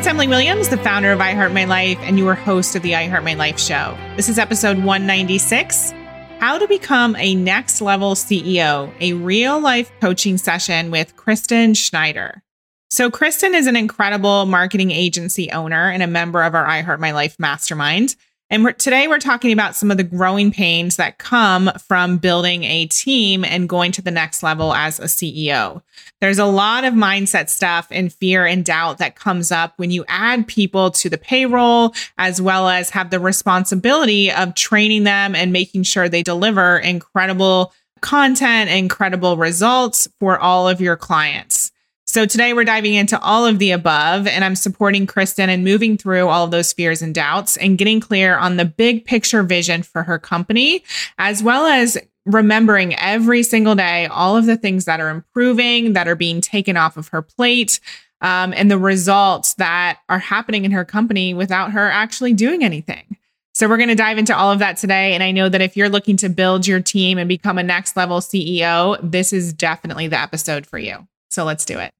it's Emily Williams, the founder of iHeart My Life and your host of the iHeart My Life show. This is episode 196 How to Become a Next Level CEO, a real life coaching session with Christen Schneider. So, Christen is an incredible marketing agency owner and a member of our iHeart My Life mastermind. And we're, today we're talking about some of the growing pains that come from building a team and going to the next level as a CEO. There's a lot of mindset stuff and fear and doubt that comes up when you add people to the payroll, as well as have the responsibility of training them and making sure they deliver incredible content, incredible results for all of your clients. So today we're diving into all of the above, and I'm supporting Christen and moving through all of those fears and doubts and getting clear on the big picture vision for her company, as well as remembering every single day all of the things that are improving, that are being taken off of her plate, um, and the results that are happening in her company without her actually doing anything. So, we're going to dive into all of that today. And I know that if you're looking to build your team and become a next level CEO, this is definitely the episode for you. So, let's do it.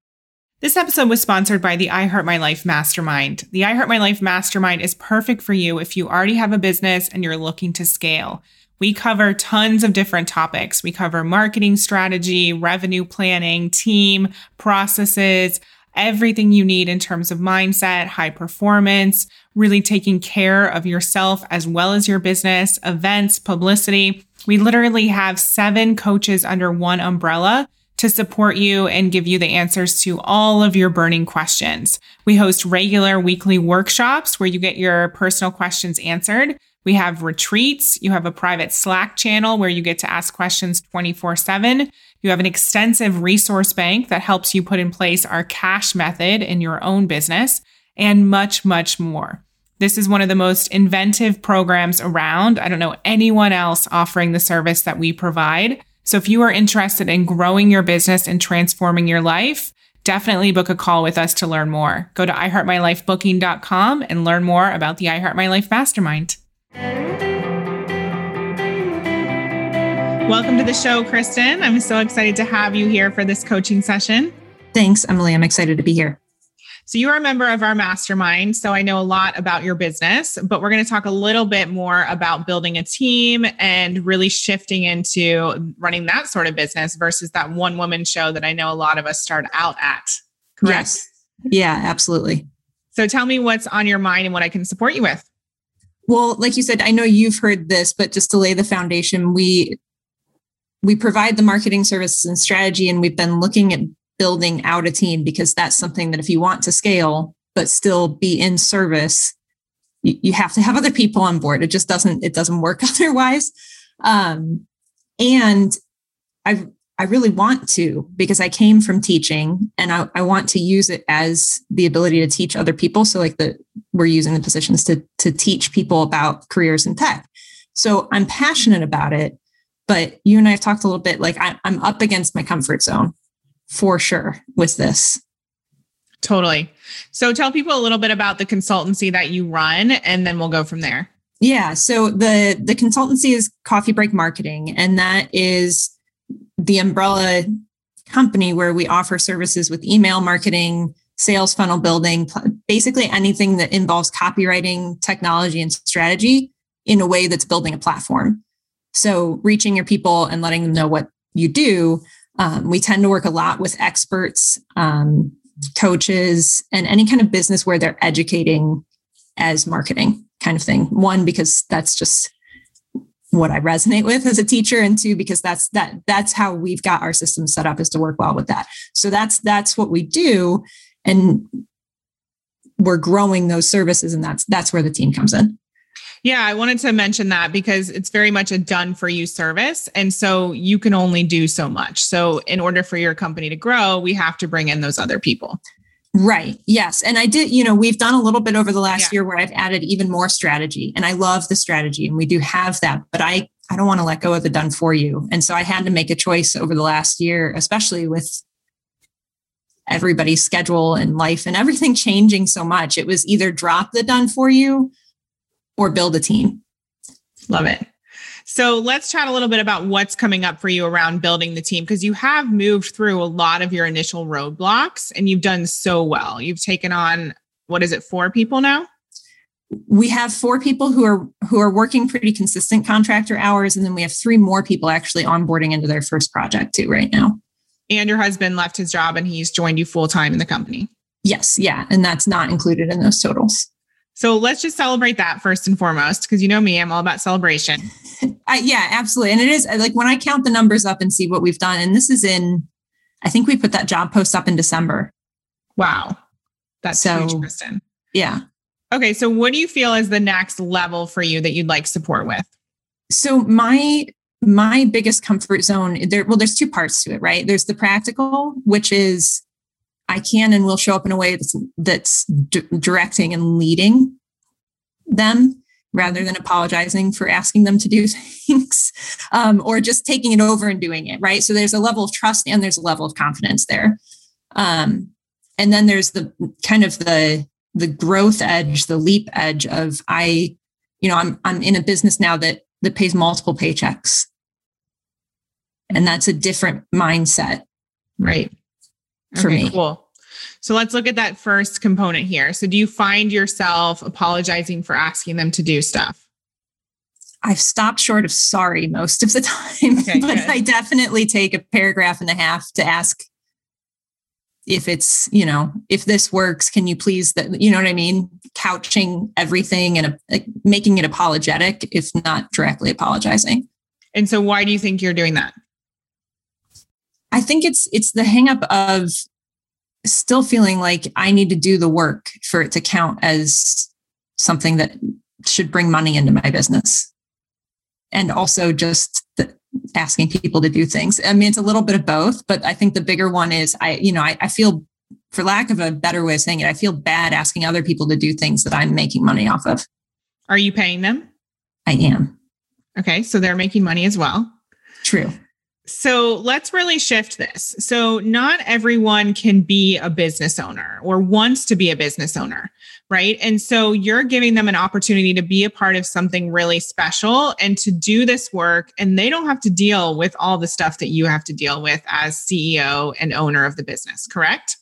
This episode was sponsored by the I Heart My Life Mastermind. The I Heart My Life Mastermind is perfect for you if you already have a business and you're looking to scale. We cover tons of different topics. We cover marketing strategy, revenue planning, team, processes, everything you need in terms of mindset, high performance, really taking care of yourself as well as your business, events, publicity. We literally have seven coaches under one umbrella to support you and give you the answers to all of your burning questions. We host regular weekly workshops where you get your personal questions answered. We have retreats. You have a private Slack channel where you get to ask questions 24 7. You have an extensive resource bank that helps you put in place our cash method in your own business and much, much more. This is one of the most inventive programs around. I don't know anyone else offering the service that we provide. So if you are interested in growing your business and transforming your life, definitely book a call with us to learn more. Go to iheartmylifebooking.com and learn more about the iHeart My Life Mastermind. Welcome to the show, Christen. I'm so excited to have you here for this coaching session. Thanks, Emily. I'm excited to be here. So, you are a member of our mastermind. So, I know a lot about your business, but we're going to talk a little bit more about building a team and really shifting into running that sort of business versus that one woman show that I know a lot of us start out at. Correct? Yes. Yeah, absolutely. So, tell me what's on your mind and what I can support you with. Well, like you said, I know you've heard this, but just to lay the foundation, we we provide the marketing services and strategy and we've been looking at building out a team because that's something that if you want to scale but still be in service you, you have to have other people on board. It just doesn't it doesn't work otherwise. Um, and i i really want to because i came from teaching and I, I want to use it as the ability to teach other people. So like the we're using the positions to to teach people about careers in tech. So i'm passionate about it but you and i have talked a little bit like I, i'm up against my comfort zone for sure with this. Totally. So tell people a little bit about the consultancy that you run and then we'll go from there. Yeah, so the the consultancy is Coffee Break Marketing and that is the umbrella company where we offer services with email marketing, sales funnel building, basically anything that involves copywriting, technology and strategy in a way that's building a platform. So reaching your people and letting them know what you do um, we tend to work a lot with experts, um, coaches, and any kind of business where they're educating as marketing kind of thing. One, because that's just what I resonate with as a teacher, and two, because that's that that's how we've got our system set up is to work well with that. So that's that's what we do, and we're growing those services, and that's that's where the team comes in. Yeah, I wanted to mention that because it's very much a done for you service. And so you can only do so much. So, in order for your company to grow, we have to bring in those other people. Right. Yes. And I did, you know, we've done a little bit over the last yeah. year where I've added even more strategy. And I love the strategy and we do have that, but I I don't want to let go of the done for you. And so I had to make a choice over the last year, especially with everybody's schedule and life and everything changing so much. It was either drop the done for you or build a team. Love it. So let's chat a little bit about what's coming up for you around building the team because you have moved through a lot of your initial roadblocks and you've done so well. You've taken on what is it, four people now? We have four people who are who are working pretty consistent contractor hours, and then we have three more people actually onboarding into their first project too right now. And your husband left his job and he's joined you full time in the company. Yes, yeah, and that's not included in those totals. So let's just celebrate that first and foremost, because you know me, I'm all about celebration. I, yeah, absolutely. And it is like when I count the numbers up and see what we've done, and this is in, I think we put that job post up in December. Wow. That's so, huge, Christen. Yeah. Okay. So what do you feel is the next level for you that you'd like support with? So my my biggest comfort zone there well there's two parts to it right there's the practical which is I can and will show up in a way that's that's d- directing and leading them rather than apologizing for asking them to do things um, or just taking it over and doing it right? So there's a level of trust and there's a level of confidence there. Um, and then there's the kind of the the growth edge the leap edge of i you know i'm i'm in a business now that that pays multiple paychecks. And that's a different mindset right for okay, me. Cool. So let's look at that first component here. So do you find yourself apologizing for asking them to do stuff? I've stopped short of sorry most of the time, okay, but good. I definitely take a paragraph and a half to ask if it's, you know, if this works, can you please that, you know what I mean? Couching everything and uh, like, making it apologetic, if not directly apologizing. And so why do you think you're doing that? I think it's it's the hangup of still feeling like I need to do the work for it to count as something that should bring money into my business. And also just the, asking people to do things. I mean, it's a little bit of both, but I think the bigger one is I, you know, I, I feel, for lack of a better way of saying it, I feel bad asking other people to do things that I'm making money off of. Are you paying them? I am. Okay. So they're making money as well. True. So let's really shift this. So, not everyone can be a business owner or wants to be a business owner, right? And so, you're giving them an opportunity to be a part of something really special and to do this work. And they don't have to deal with all the stuff that you have to deal with as CEO and owner of the business, correct?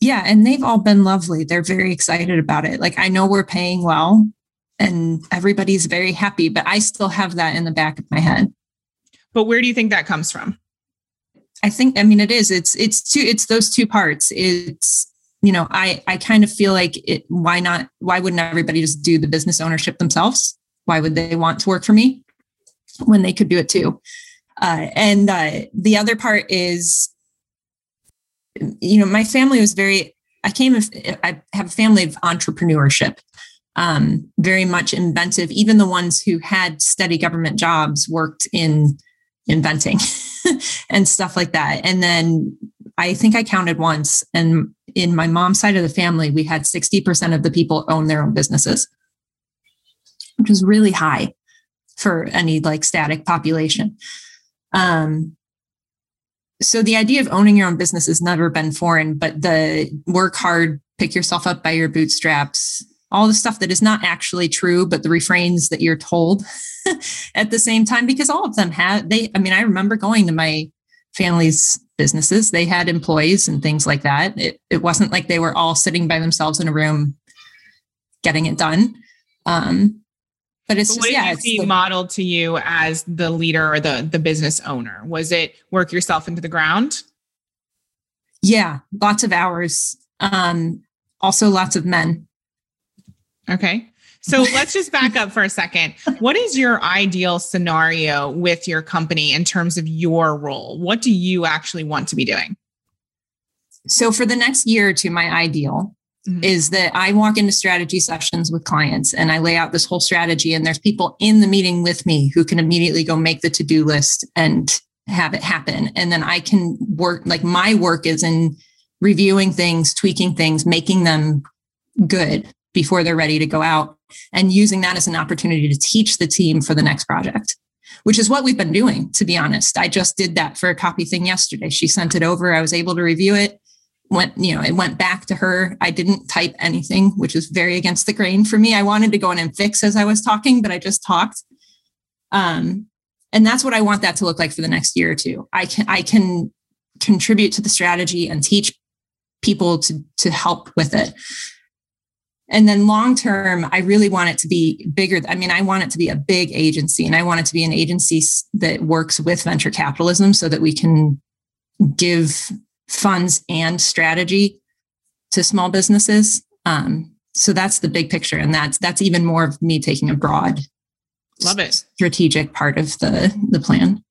Yeah. And they've all been lovely. They're very excited about it. Like, I know we're paying well and everybody's very happy, but I still have that in the back of my head. But where do you think that comes from? I think I mean it is. It's it's two it's those two parts. It's you know, I I kind of feel like it why not why wouldn't everybody just do the business ownership themselves? Why would they want to work for me when they could do it too? Uh, and uh, the other part is you know, my family was very I came I have a family of entrepreneurship. Um, very much inventive. Even the ones who had steady government jobs worked in inventing and stuff like that. And then I think I counted once, and in my mom's side of the family, we had 60% of the people own their own businesses, which is really high for any like static population. Um, so the idea of owning your own business has never been foreign, but the work hard, pick yourself up by your bootstraps, all the stuff that is not actually true, but the refrains that you're told at the same time, because all of them had, they, I mean, I remember going to my family's businesses, they had employees and things like that. It, it wasn't like they were all sitting by themselves in a room getting it done. Um, but it's but just, yeah, it's the, modeled to you as the leader or the the business owner. Was it work yourself into the ground? Yeah, lots of hours. Um, also lots of men Okay. So let's just back up for a second. What is your ideal scenario with your company in terms of your role? What do you actually want to be doing? So, for the next year or two, my ideal mm-hmm. is that I walk into strategy sessions with clients and I lay out this whole strategy, and there's people in the meeting with me who can immediately go make the to do list and have it happen. And then I can work, like, my work is in reviewing things, tweaking things, making them good before they're ready to go out and using that as an opportunity to teach the team for the next project which is what we've been doing to be honest. I just did that for a copy thing yesterday. She sent it over. I was able to review it went you know it went back to her. I didn't type anything which is very against the grain for me. I wanted to go in and fix as i was talking but i just talked. Um and that's what i want that to look like for the next year or two. I can i can contribute to the strategy and teach people to to help with it and then long term, I really want it to be bigger. I mean, I want it to be a big agency and I want it to be an agency that works with venture capitalism so that we can give funds and strategy to small businesses. Um, so that's the big picture. And that's that's even more of me taking a broad love it strategic part of the the plan.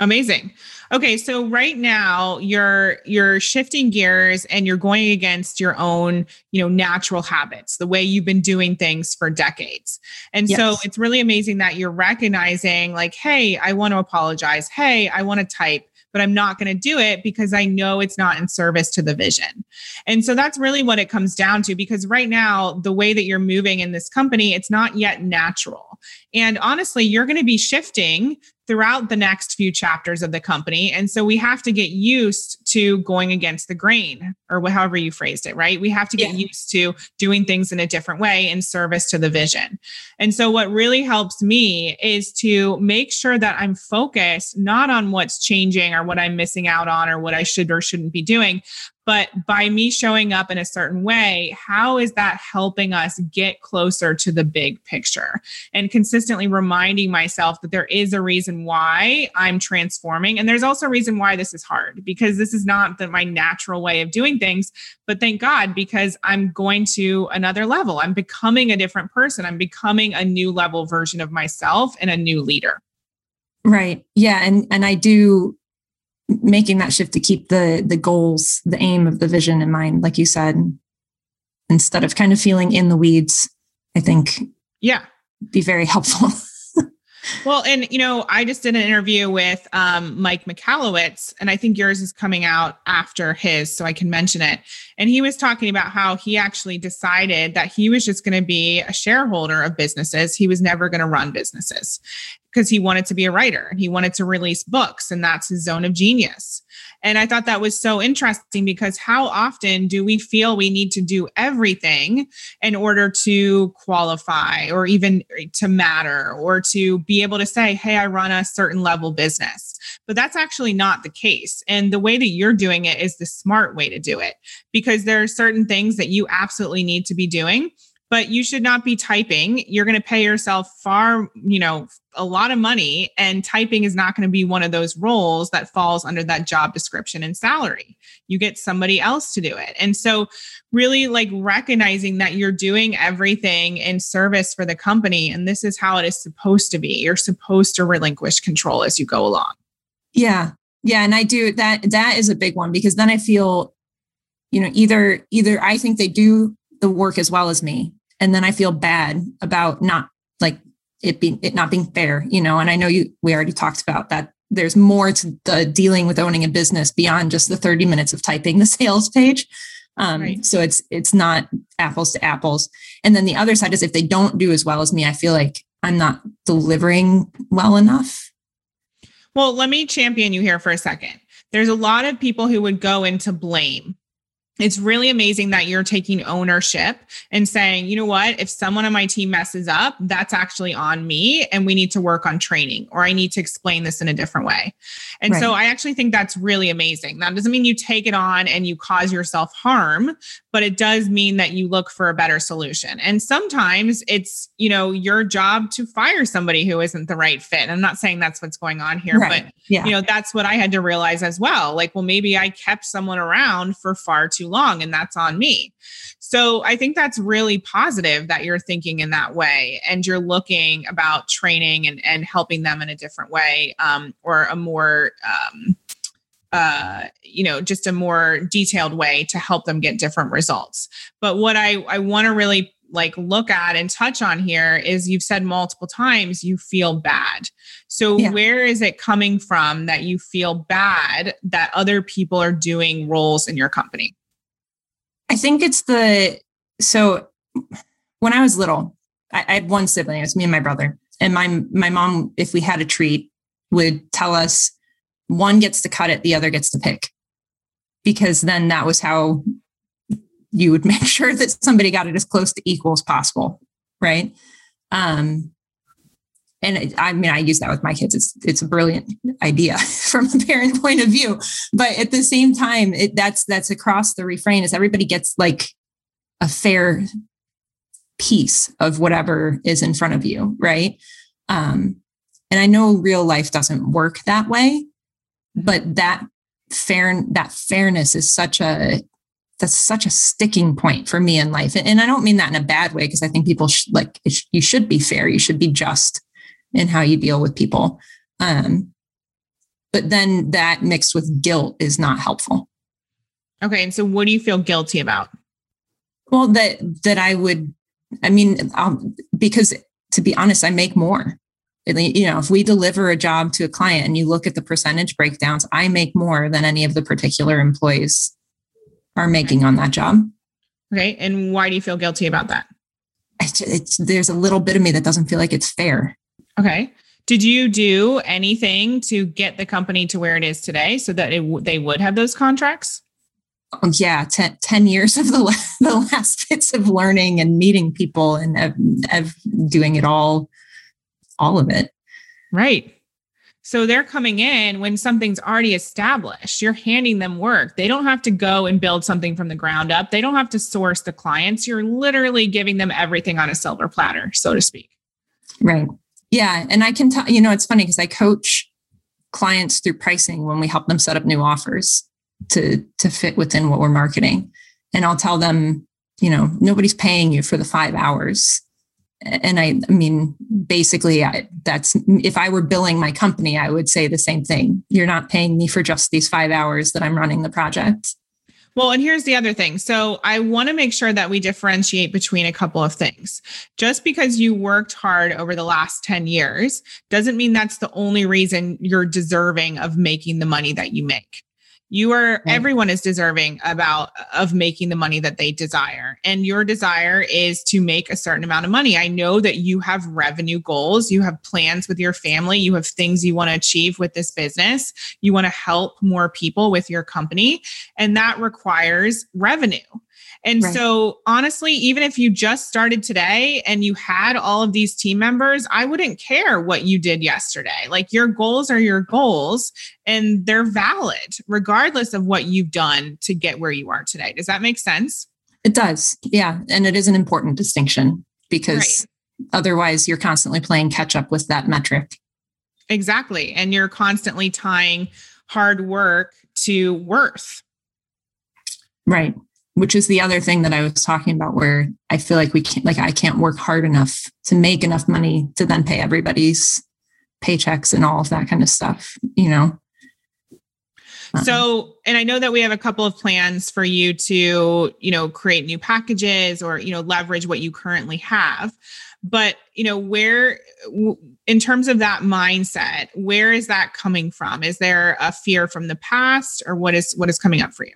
Amazing. Okay, so right now you're you're shifting gears and you're going against your own, you know, natural habits, the way you've been doing things for decades. And yes. so it's really amazing that you're recognizing like, hey, I want to apologize. Hey, I want to type but I'm not going to do it because I know it's not in service to the vision. And so that's really what it comes down to because right now, the way that you're moving in this company, it's not yet natural. And honestly, you're going to be shifting throughout the next few chapters of the company. And so we have to get used to going against the grain or however you phrased it, right? We have to get yeah. used to doing things in a different way in service to the vision. And so what really helps me is to make sure that I'm focused not on what's changing or what I'm missing out on or what I should or shouldn't be doing, but by me showing up in a certain way, how is that helping us get closer to the big picture? And consistently reminding myself that there is a reason why I'm transforming. And there's also a reason why this is hard because this is not the, my natural way of doing things. But thank God, because I'm going to another level. I'm becoming a different person. I'm becoming a new level version of myself and a new leader. Right. Yeah. And and I do making that shift to keep the the goals the aim of the vision in mind like you said instead of kind of feeling in the weeds i think yeah. be very helpful well and you know i just did an interview with um, mike michalowicz and i think yours is coming out after his so i can mention it and he was talking about how he actually decided that he was just going to be a shareholder of businesses he was never going to run businesses because he wanted to be a writer and he wanted to release books and that's his zone of genius. And I thought that was so interesting because how often do we feel we need to do everything in order to qualify or even to matter or to be able to say, hey, I run a certain level business? But that's actually not the case. And the way that you're doing it is the smart way to do it because there are certain things that you absolutely need to be doing but you should not be typing. You're going to pay yourself far, you know, a lot of money and typing is not going to be one of those roles that falls under that job description and salary. You get somebody else to do it. And so really like recognizing that you're doing everything in service for the company and this is how it is supposed to be. You're supposed to relinquish control as you go along. Yeah. Yeah, and I do that that is a big one because then I feel you know either either I think they do the work as well as me and then I feel bad about not like it being it not being fair, you know. And I know you we already talked about that. There's more to the dealing with owning a business beyond just the 30 minutes of typing the sales page. Um, right. So it's it's not apples to apples. And then the other side is if they don't do as well as me, I feel like I'm not delivering well enough. Well, let me champion you here for a second. There's a lot of people who would go into blame it's really amazing that you're taking ownership and saying, you know what, if someone on my team messes up, that's actually on me and we need to work on training or I need to explain this in a different way. And right. so I actually think that's really amazing. That doesn't mean you take it on and you cause yourself harm, but it does mean that you look for a better solution. And sometimes it's, you know, your job to fire somebody who isn't the right fit. I'm not saying that's what's going on here, right. but yeah. you know, that's what I had to realize as well. Like, well, maybe I kept someone around for far too long and that's on me. So I think that's really positive that you're thinking in that way and you're looking about training and, and helping them in a different way um, or a more um, uh, you know, just a more detailed way to help them get different results. But what I, I want to really like look at and touch on here is you've said multiple times you feel bad. So yeah. where is it coming from that you feel bad that other people are doing roles in your company? I think it's the so when I was little, I, I had one sibling, it was me and my brother. And my my mom, if we had a treat, would tell us one gets to cut it, the other gets to pick. Because then that was how you would make sure that somebody got it as close to equal as possible. Right. Um, and I mean, I use that with my kids. It's it's a brilliant idea from a parent point of view, but at the same time, it, that's that's across the refrain is everybody gets like a fair piece of whatever is in front of you, right? Um, and I know real life doesn't work that way, but that fair that fairness is such a that's such a sticking point for me in life. And I don't mean that in a bad way because I think people sh- like sh- you should be fair, you should be just in how you deal with people. Um, but then that mixed with guilt is not helpful. Okay, and so what do you feel guilty about? Well, that that I would, I mean, um, because to be honest, I make more. You know, if we deliver a job to a client and you look at the percentage breakdowns, I make more than any of the particular employees are making on that job. Okay, and why do you feel guilty about that? It's, it's there's a little bit of me that doesn't feel like it's fair. Okay. Did you do anything to get the company to where it is today so that it, they would have those contracts? Oh, yeah, ten, 10 years of the, the last bits of learning and meeting people and of, of doing it all, all of it. Right. So they're coming in when something's already established. You're handing them work. They don't have to go and build something from the ground up. They don't have to source the clients. You're literally giving them everything on a silver platter, so to speak. Right. Yeah. And I can tell, you know, it's funny because I coach clients through pricing when we help them set up new offers to to fit within what we're marketing. And I'll tell them, you know, nobody's paying you for the five hours. And I, I mean, basically, I, that's if I were billing my company, I would say the same thing. You're not paying me for just these five hours that I'm running the project. Well, and here's the other thing. So I want to make sure that we differentiate between a couple of things. Just because you worked hard over the last 10 years doesn't mean that's the only reason you're deserving of making the money that you make you are everyone is deserving about of making the money that they desire. And your desire is to make a certain amount of money. I know that you have revenue goals. You have plans with your family. You have things you want to achieve with this business. You want to help more people with your company. And that requires revenue and right. so, honestly, even if you just started today and you had all of these team members, I wouldn't care what you did yesterday. Like your goals are your goals and they're valid regardless of what you've done to get where you are today. Does that make sense? It does. Yeah. And it is an important distinction because right. otherwise you're constantly playing catch up with that metric. Exactly. And you're constantly tying hard work to worth. Right which is the other thing that I was talking about where I feel like we can't like I can't work hard enough to make enough money to then pay everybody's paychecks and all of that kind of stuff, you know. So, um, and I know that we have a couple of plans for you to, you know, create new packages or, you know, leverage what you currently have. But, you know, where in terms of that mindset, where is that coming from? Is there a fear from the past or what is what is coming up for you?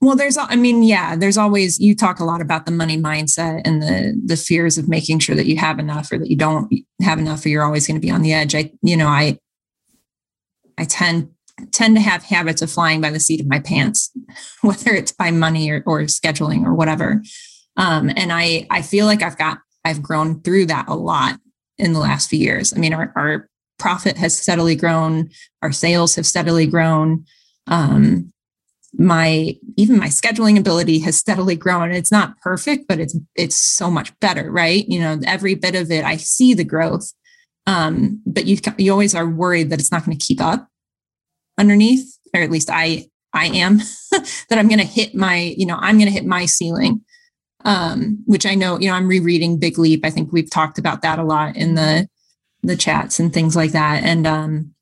Well, there's, I mean, yeah, there's always, you talk a lot about the money mindset and the, the fears of making sure that you have enough or that you don't have enough or you're always going to be on the edge. I, you know, I, I tend, tend to have habits of flying by the seat of my pants, whether it's by money or, or scheduling or whatever. Um, and I, I feel like I've got, I've grown through that a lot in the last few years. I mean, our, our profit has steadily grown, our sales have steadily grown. Um, my even my scheduling ability has steadily grown. It's not perfect but it's it's so much better right? You know every bit of it i see the growth. Um, but you you always are worried that it's not going to keep up underneath or at least i i am that i'm going to hit my you know i'm going to hit my ceiling. Um, which i know you know i'm rereading big leap. I think we've talked about that a lot in the the chats and things like that. And um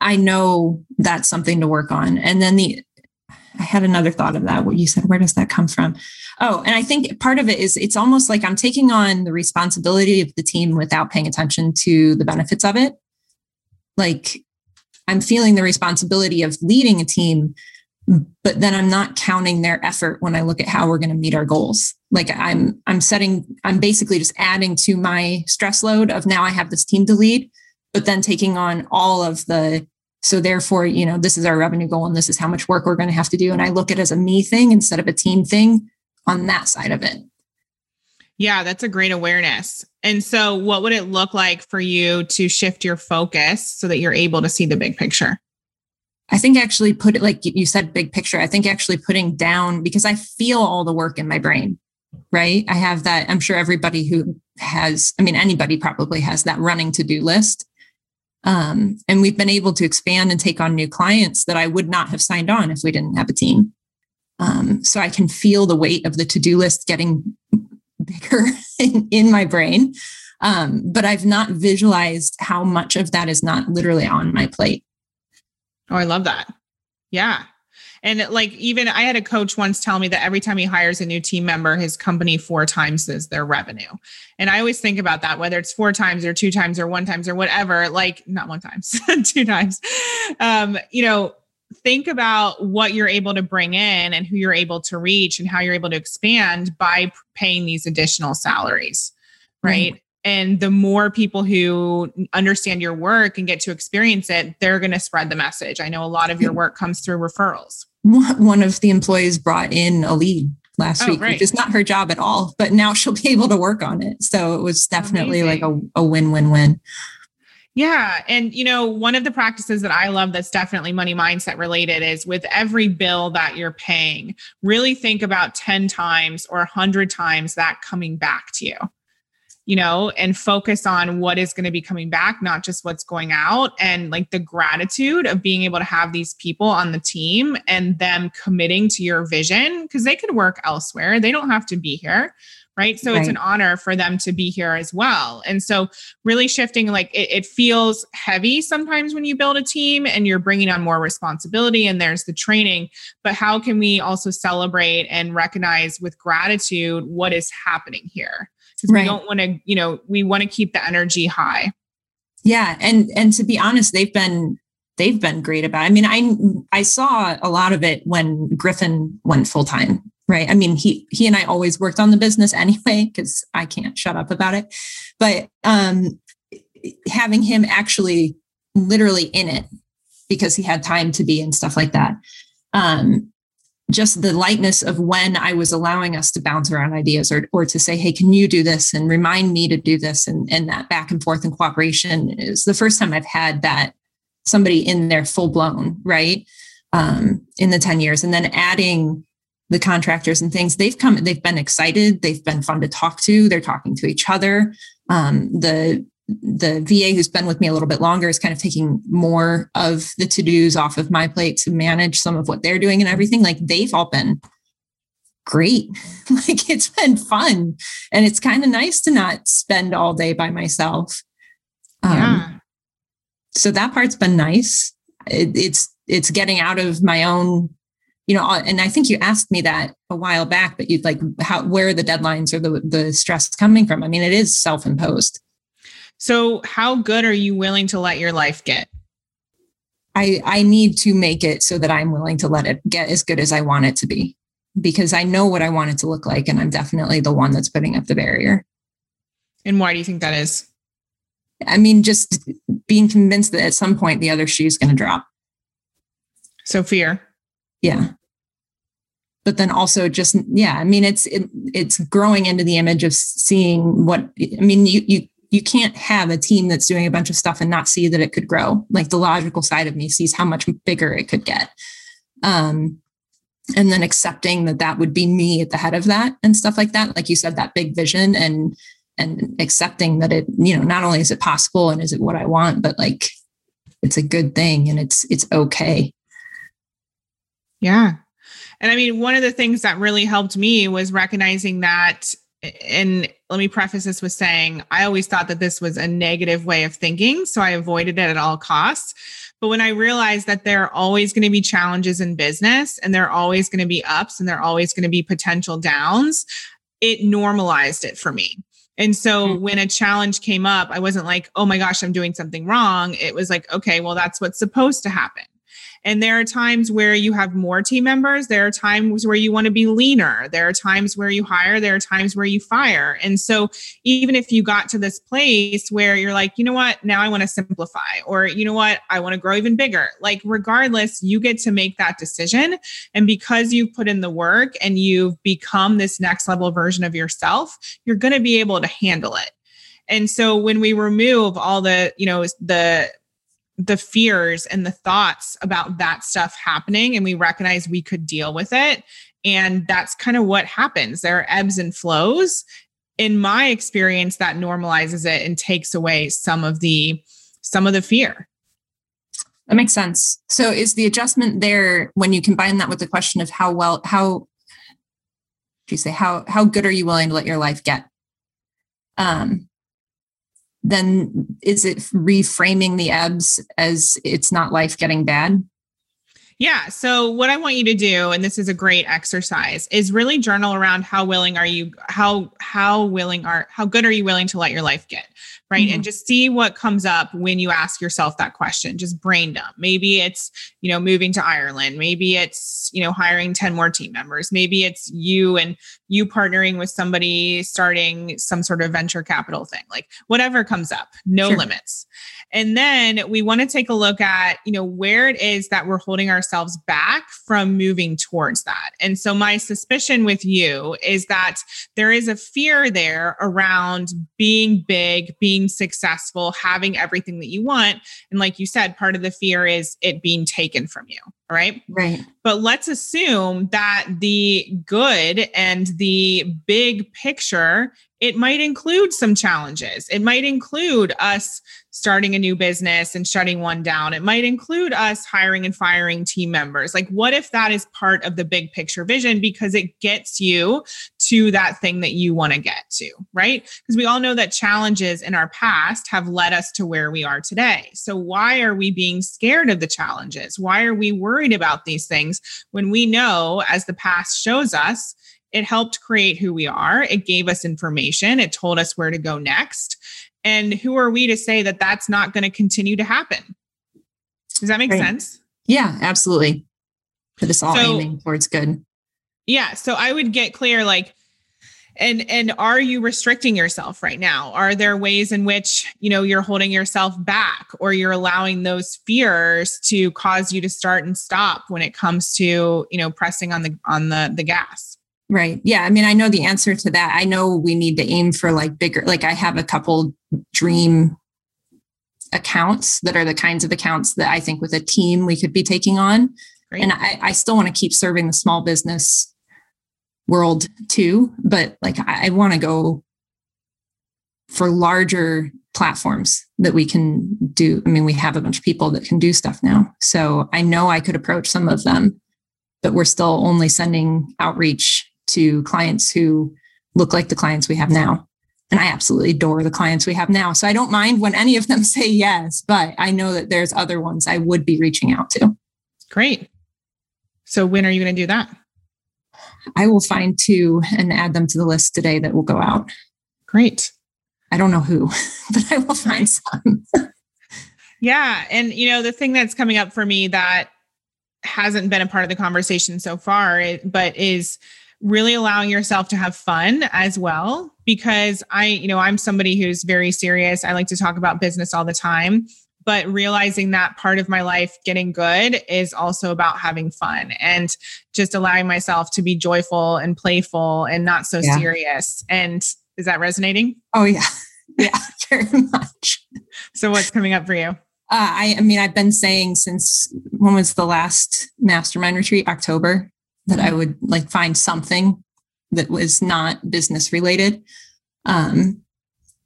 I know that's something to work on. And then the I had another thought of that. What you said, where does that come from? Oh, and I think part of it is it's almost like I'm taking on the responsibility of the team without paying attention to the benefits of it. Like I'm feeling the responsibility of leading a team, but then I'm not counting their effort when I look at how we're going to meet our goals. Like I'm I'm setting I'm basically just adding to my stress load of now I have this team to lead, but then taking on all of the so therefore, you know, this is our revenue goal and this is how much work we're going to have to do. And I look at it as a me thing instead of a team thing on that side of it. Yeah, that's a great awareness. And so, what would it look like for you to shift your focus so that you're able to see the big picture? I think actually put it like you said, big picture. I think actually putting down because I feel all the work in my brain. right? I have that. I'm sure everybody who has, I mean, anybody probably has that running to do list. Um, and we've been able to expand and take on new clients that I would not have signed on if we didn't have a team. Um, so I can feel the weight of the to do list getting bigger in, in my brain. Um, but I've not visualized how much of that is not literally on my plate. Oh, I love that. Yeah. And like even I had a coach once tell me that every time he hires a new team member, his company four times is their revenue. And I always think about that, whether it's four times or two times or one times or whatever, like not one times, two times. Um, you know, think about what you're able to bring in and who you're able to reach and how you're able to expand by paying these additional salaries. Right. Mm-hmm. And the more people who understand your work and get to experience it, they're going to spread the message. I know a lot of your work comes through referrals. One of the employees brought in a lead last oh, week, right. which is not her job at all, but now she'll be able to work on it. So it was definitely Amazing. like a, a win win win. Yeah. And, you know, one of the practices that I love that's definitely money mindset related is with every bill that you're paying, really think about 10 times or 100 times that coming back to you you know, and focus on what is going to be coming back, not just what's going out. And like the gratitude of being able to have these people on the team and them committing to your vision because they could work elsewhere. They don't have to be here. Right. So right. it's an honor for them to be here as well. And so, really shifting like it, it feels heavy sometimes when you build a team and you're bringing on more responsibility and there's the training. But how can we also celebrate and recognize with gratitude what is happening here? Because right. we don't want to, you know, we want to keep the energy high. Yeah, and and to be honest, they've been they've been great about. It. I mean, I I saw a lot of it when Griffin went full time. Right. I mean, he he and I always worked on the business anyway because I can't shut up about it. But um, having him actually literally in it because he had time to be and stuff like that. Um, just the lightness of when I was allowing us to bounce around ideas or, or to say, hey, can you do this and remind me to do this? And, and that back and forth and cooperation is the first time I've had that somebody in there full blown, right? Um, in the 10 years. And then adding the contractors and things, they've come, they've been excited, they've been fun to talk to, they're talking to each other. Um, the the VA who's been with me a little bit longer is kind of taking more of the to dos off of my plate to manage some of what they're doing and everything. Like they've all been great. like it's been fun. And it's kind of nice to not spend all day by myself. Um, yeah. So that part's been nice. It, it's, it's getting out of my own, you know, and I think you asked me that a while back, but you'd like, how, where are the deadlines or the, the stress coming from? I mean, it is self imposed so, how good are you willing to let your life get? I, I need to make it so that I'm willing to let it get as good as I want it to be because I know what I want it to look like. And I'm definitely the one that's putting up the barrier. And why do you think that is? I mean, just being convinced that at some point the other shoe is going to drop. So fear. Yeah. But then also just yeah, I mean it's it, it's growing into the image of seeing what I mean you you you can't have a team that's doing a bunch of stuff and not see that it could grow. Like the logical side of me sees how much bigger it could get. Um, and then accepting that that would be me at the head of that and stuff like that. Like you said, that big vision and, and accepting that it, you know, not only is it possible and is it what I want, but like it's a good thing and it's, it's okay. Yeah. And I mean, one of the things that really helped me was recognizing that and let me preface this with saying I always thought that this was a negative way of thinking. So I avoided it at all costs. But when I realized that there are always going to be challenges in business and there are always going to be ups and there are always going to be potential downs, it normalized it for me. And so mm-hmm. when a challenge came up, I wasn't like, oh my gosh, I'm doing something wrong. It was like, okay, well, that's what's supposed to happen. And there are times where you have more team members. There are times where you want to be leaner. There are times where you hire. There are times where you fire. And so even if you got to this place where you're like, you know what, now I want to simplify, or you know what, I want to grow even bigger, like regardless, you get to make that decision. And because you've put in the work and you've become this next level version of yourself, you're going to be able to handle it. And so when we remove all the, you know, the the fears and the thoughts about that stuff happening and we recognize we could deal with it. And that's kind of what happens. There are ebbs and flows. In my experience that normalizes it and takes away some of the some of the fear. That makes sense. So is the adjustment there when you combine that with the question of how well how do you say how how good are you willing to let your life get? Um then is it reframing the ebbs as it's not life getting bad? Yeah. So what I want you to do, and this is a great exercise, is really journal around how willing are you, how how willing are how good are you willing to let your life get? right? Mm-hmm. And just see what comes up when you ask yourself that question. Just brain dump. Maybe it's, you know, moving to Ireland. Maybe it's, you know, hiring 10 more team members. Maybe it's you and you partnering with somebody starting some sort of venture capital thing. Like whatever comes up, no sure. limits. And then we want to take a look at, you know, where it is that we're holding ourselves back from moving towards that. And so my suspicion with you is that there is a fear there around being big, being successful, having everything that you want. And like you said, part of the fear is it being taken from you. Right. Right. But let's assume that the good and the big picture it might include some challenges. It might include us starting a new business and shutting one down. It might include us hiring and firing team members. Like, what if that is part of the big picture vision because it gets you to that thing that you want to get to, right? Because we all know that challenges in our past have led us to where we are today. So, why are we being scared of the challenges? Why are we worried about these things when we know, as the past shows us, it helped create who we are. It gave us information. It told us where to go next. And who are we to say that that's not going to continue to happen? Does that make right. sense? Yeah, absolutely. That it's all so, aiming towards good. Yeah. So I would get clear like, and and are you restricting yourself right now are there ways in which you know you're holding yourself back or you're allowing those fears to cause you to start and stop when it comes to you know pressing on the on the the gas Right. Yeah. I mean, I know the answer to that. I know we need to aim for like bigger, like I have a couple dream accounts that are the kinds of accounts that I think with a team we could be taking on. Great. And I, I still want to keep serving the small business world too. But like I, I want to go for larger platforms that we can do. I mean, we have a bunch of people that can do stuff now. So I know I could approach some of them, but we're still only sending outreach to clients who look like the clients we have now. And I absolutely adore the clients we have now. So I don't mind when any of them say yes, but I know that there's other ones I would be reaching out to. Great. So when are you going to do that? I will find two and add them to the list today that will go out. Great. I don't know who, but I will find some. yeah. And, you know, the thing that's coming up for me that hasn't been a part of the conversation so far, eh, but is really allowing yourself to have fun as well because i you know i'm somebody who's very serious i like to talk about business all the time but realizing that part of my life getting good is also about having fun and just allowing myself to be joyful and playful and not so yeah. serious and is that resonating oh yeah yeah very much so what's coming up for you uh, I, I mean, I've been saying since when was the last mastermind retreat? October that I would like find something that was not business related. Um,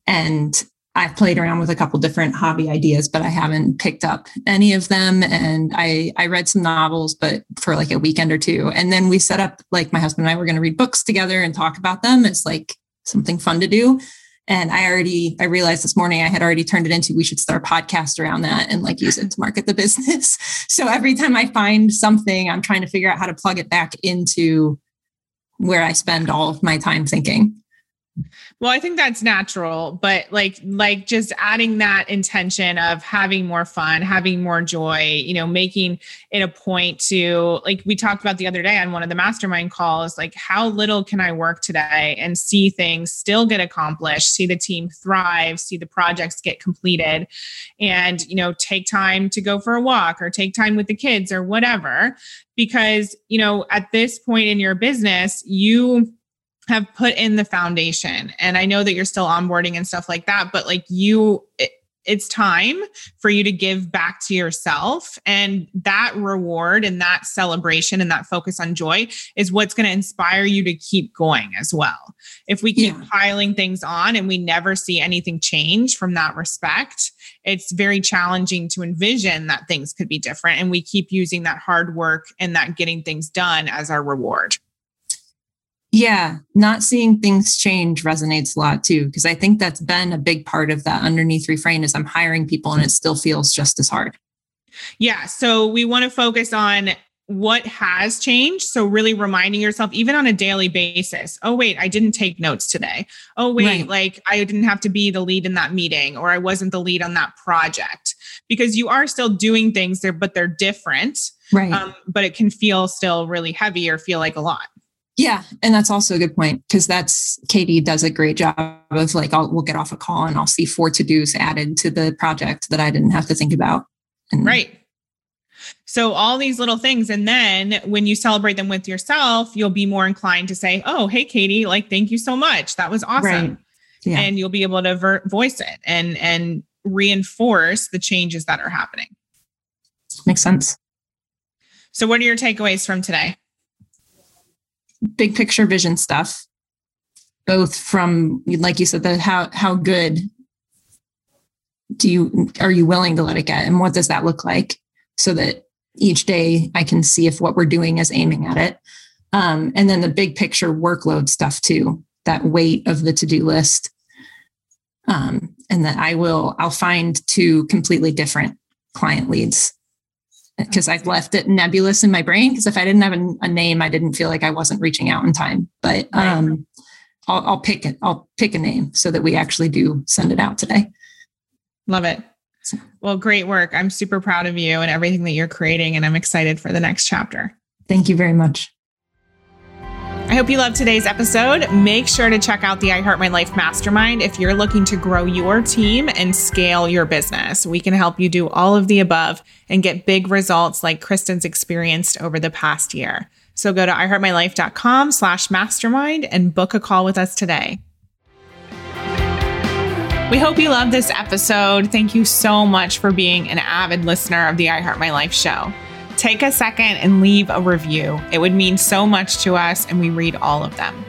and I've played around with a couple different hobby ideas, but I haven't picked up any of them. And I I read some novels, but for like a weekend or two. And then we set up like my husband and I were going to read books together and talk about them. It's like something fun to do. And I already, I realized this morning I had already turned it into we should start a podcast around that and like use it to market the business. So every time I find something, I'm trying to figure out how to plug it back into where I spend all of my time thinking. Well, I think that's natural, but like like just adding that intention of having more fun, having more joy, you know, making it a point to like we talked about the other day on one of the mastermind calls, like how little can I work today and see things still get accomplished, see the team thrive, see the projects get completed and, you know, take time to go for a walk or take time with the kids or whatever. Because, you know, at this point in your business, you have put in the foundation and i know that you're still onboarding and stuff like that but like you it's time for you to give back to yourself. And that reward and that celebration and that focus on joy is what's going to inspire you to keep going as well. If we keep yeah. piling things on and we never see anything change from that respect, it's very challenging to envision that things could be different. And we keep using that hard work and that getting things done as our reward. Yeah, not seeing things change resonates a lot too, because I think that's been a big part of that underneath refrain is I'm hiring people and it still feels just as hard. Yeah. So we want to focus on what has changed. So really reminding yourself, even on a daily basis, oh, wait, I didn't take notes today. Oh, wait, right. like I didn't have to be the lead in that meeting or I wasn't the lead on that project because you are still doing things there, but they're different. Right. Um, but it can feel still really heavy or feel like a lot. Yeah, and that's also a good point because that's Katie does a great job of like I'll we'll get off a call and I'll see four to dos added to the project that I didn't have to think about. And right. So all these little things, and then when you celebrate them with yourself, you'll be more inclined to say, "Oh, hey, Katie, like thank you so much. That was awesome," right. yeah. and you'll be able to ver- voice it and and reinforce the changes that are happening. Makes sense. So, what are your takeaways from today? Big picture vision stuff, both from like you said, the how how good do you are you willing to let it get, and what does that look like, so that each day I can see if what we're doing is aiming at it. Um, and then the big picture workload stuff too, that weight of the to do list. Um, and that I will, I'll find two completely different client leads because I've left it nebulous in my brain. Because if I didn't have a, a, name, I didn't feel like I wasn't reaching out in time. But um, I'll, I'll pick it. I'll pick a name so that we actually do send it out today. Love it. Well, great work. I'm super proud of you and everything that you're creating, and I'm excited for the next chapter. Thank you very much. I hope you loved today's episode. Make sure to check out the I Heart My Life Mastermind if you're looking to grow your team and scale your business. We can help you do all of the above and get big results like Christen's experienced over the past year. So go to iheartmylife.com slash mastermind and book a call with us today. We hope you loved this episode. Thank you so much for being an avid listener of the I Heart My Life show take a second and leave a review. It would mean so much to us, and we read all of them.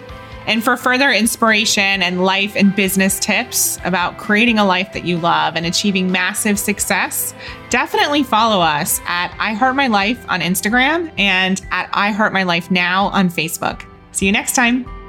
And for further inspiration and life and business tips about creating a life that you love and achieving massive success, definitely follow us at I Heart My Life on Instagram and at I Heart My Life Now on Facebook. See you next time.